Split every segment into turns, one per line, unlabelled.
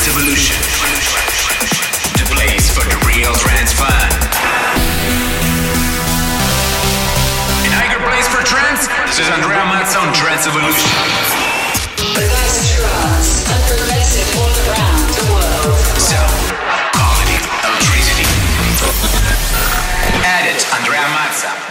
Trance Evolution. The place for the real trance fan. Iger Place for Trance, this is Andrea Mazza on Trance Evolution.
The best trance and progressive all around the world.
Sound, quality, electricity. Add it, Andrea Mazza.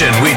Evolution with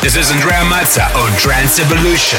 This is Andrea Mazza on Trance Evolution.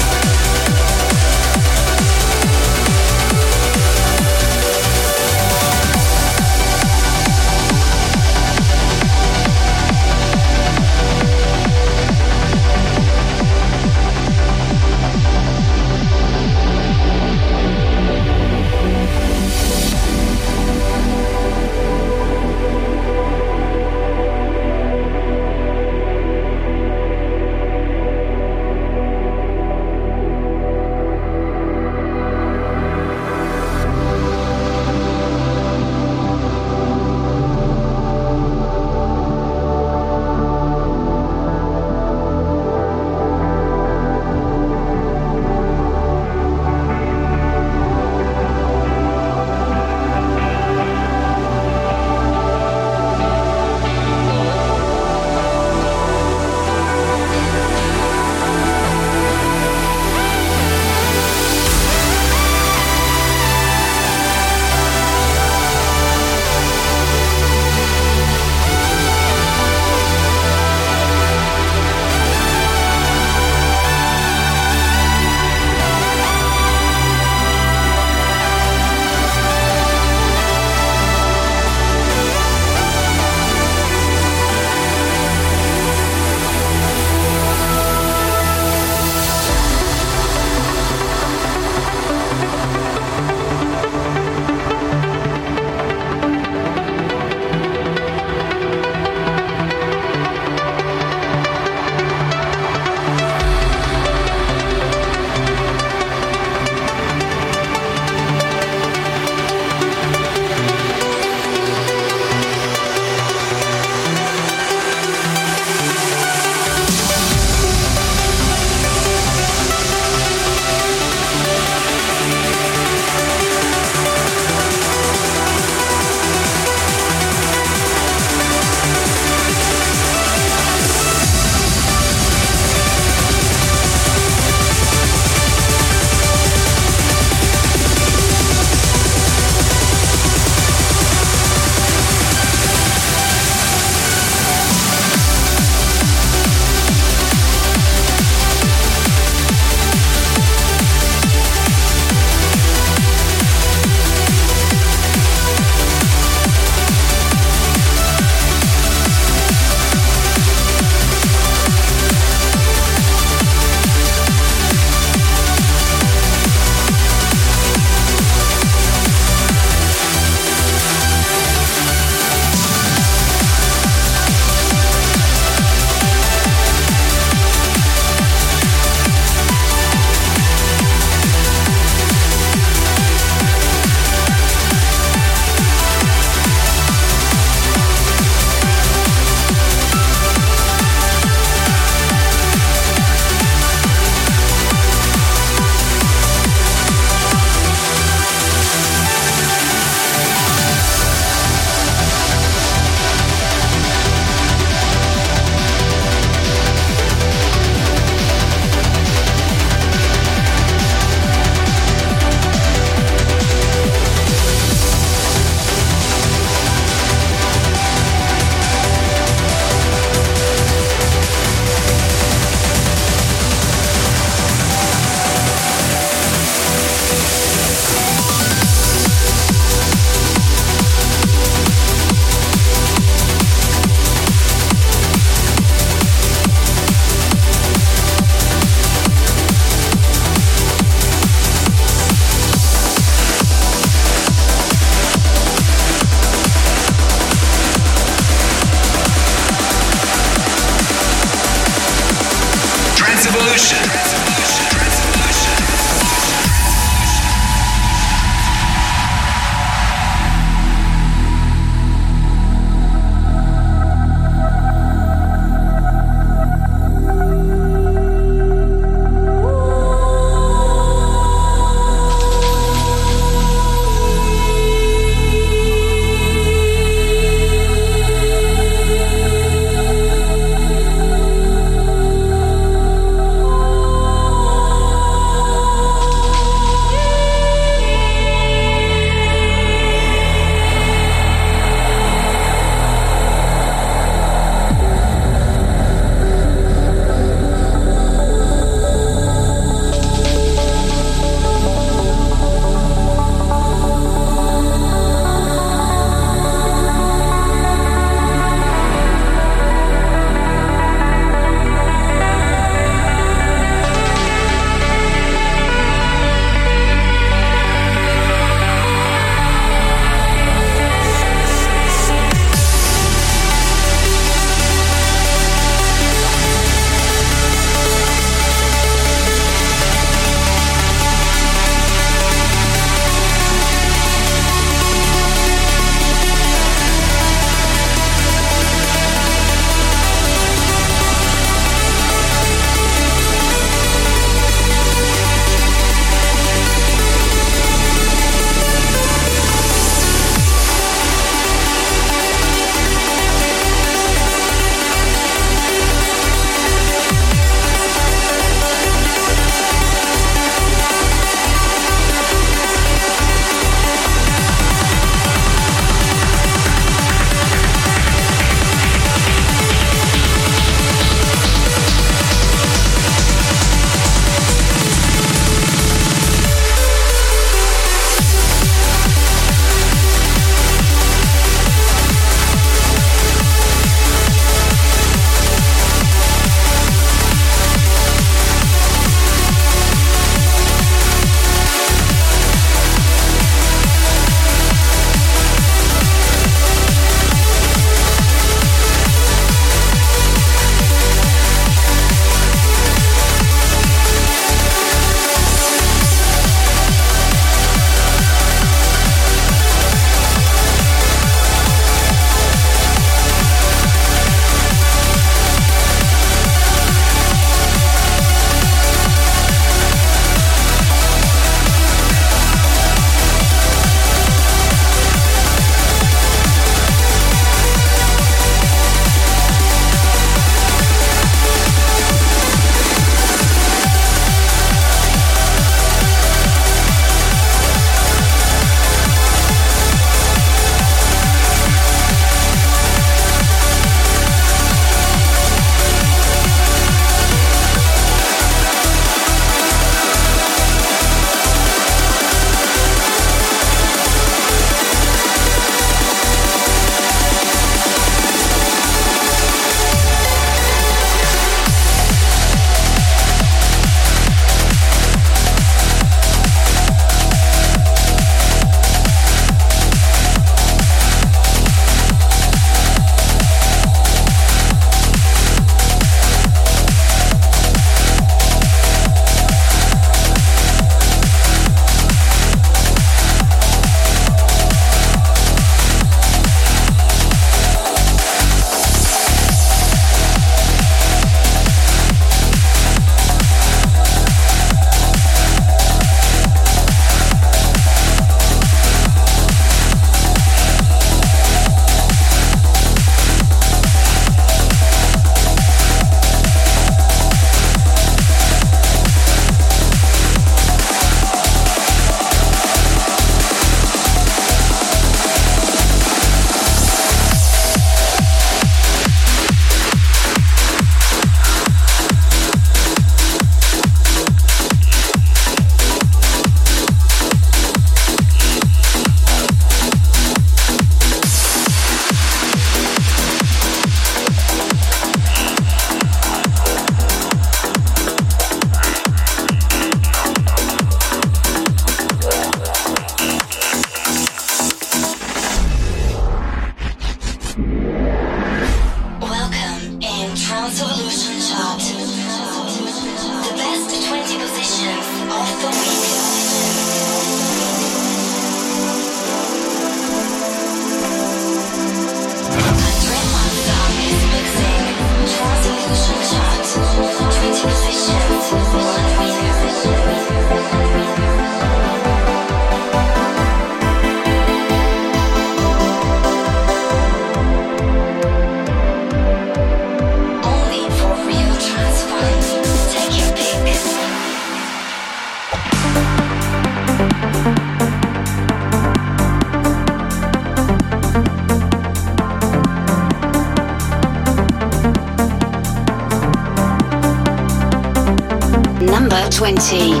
Energy.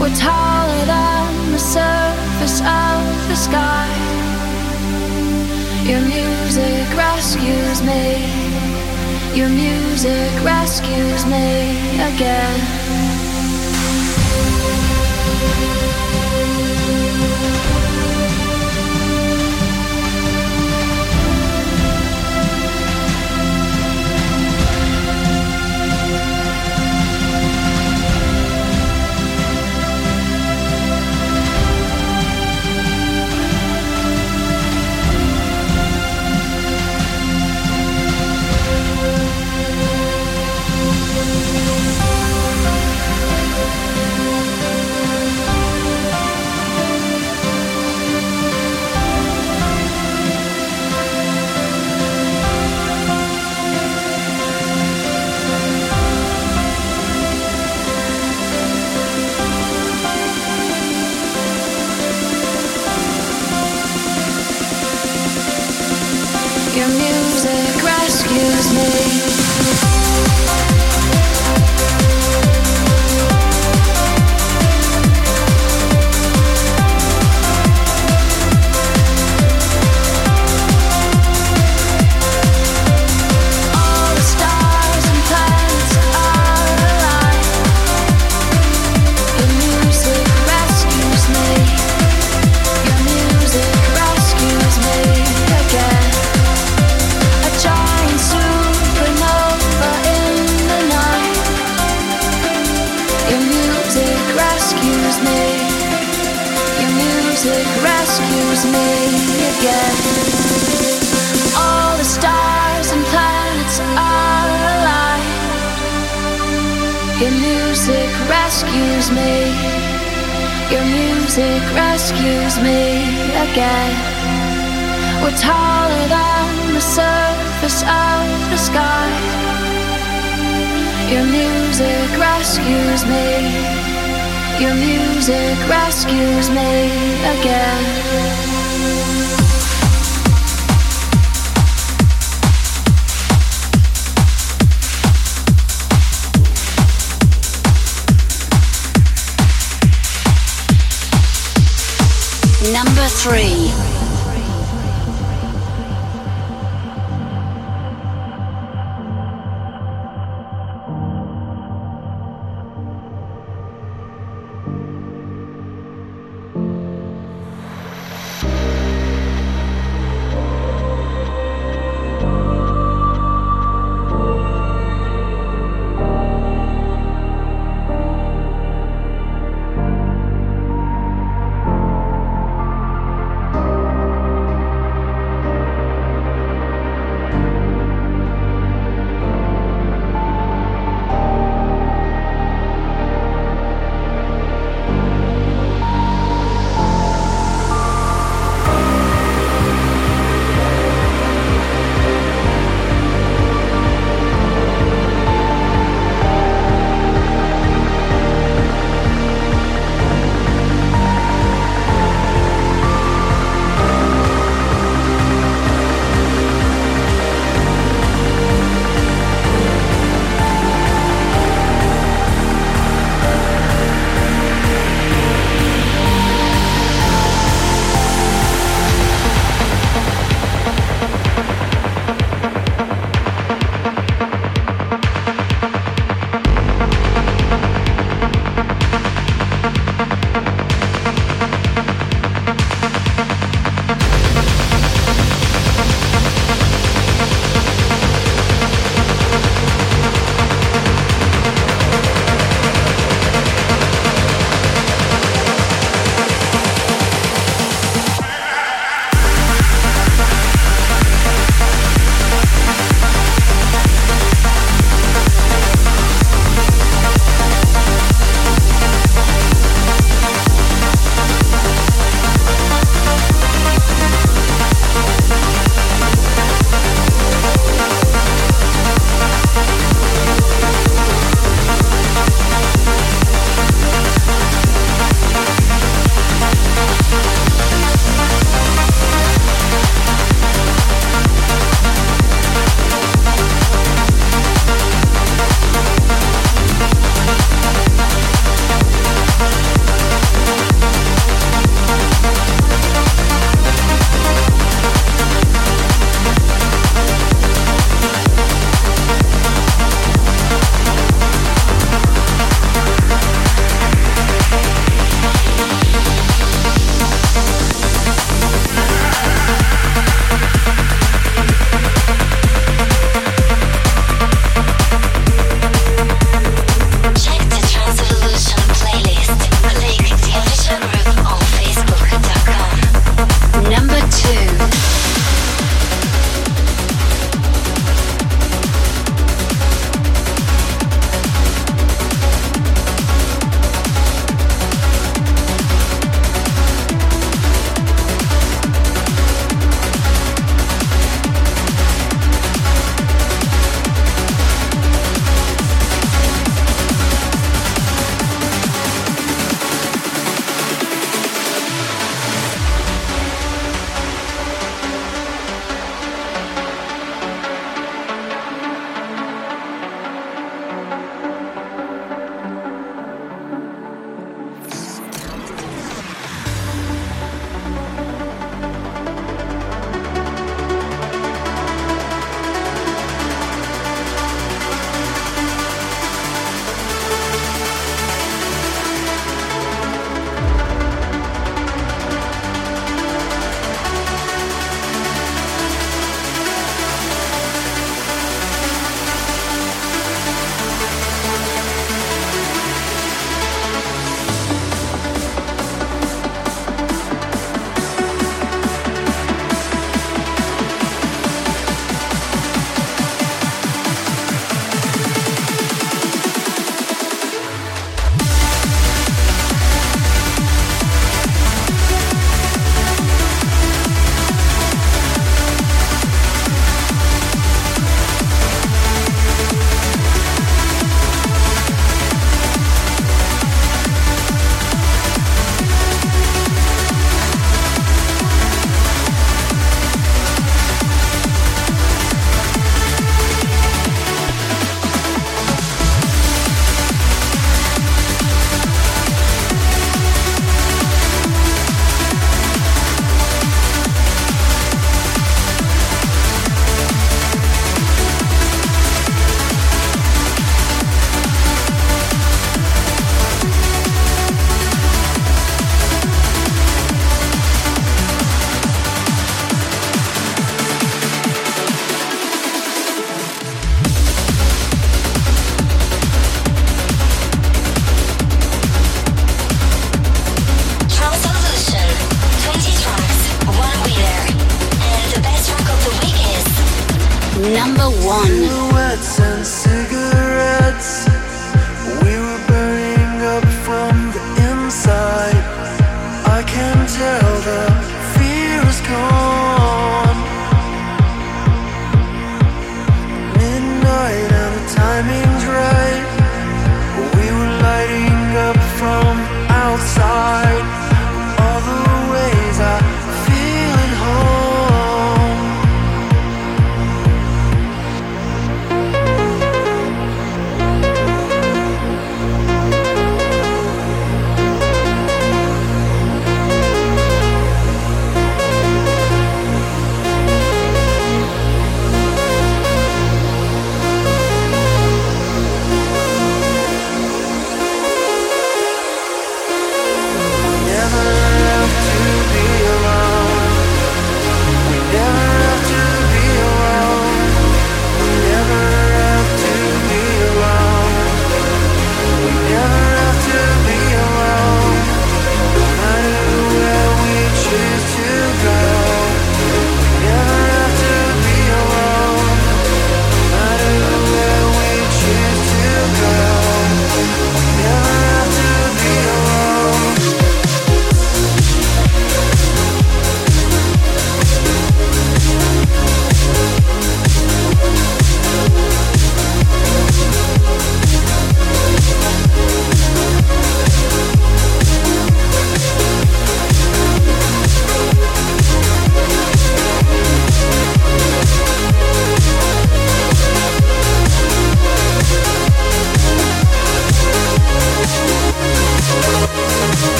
We're taller than the surface of the sky. Your music rescues me. Your music rescues me again.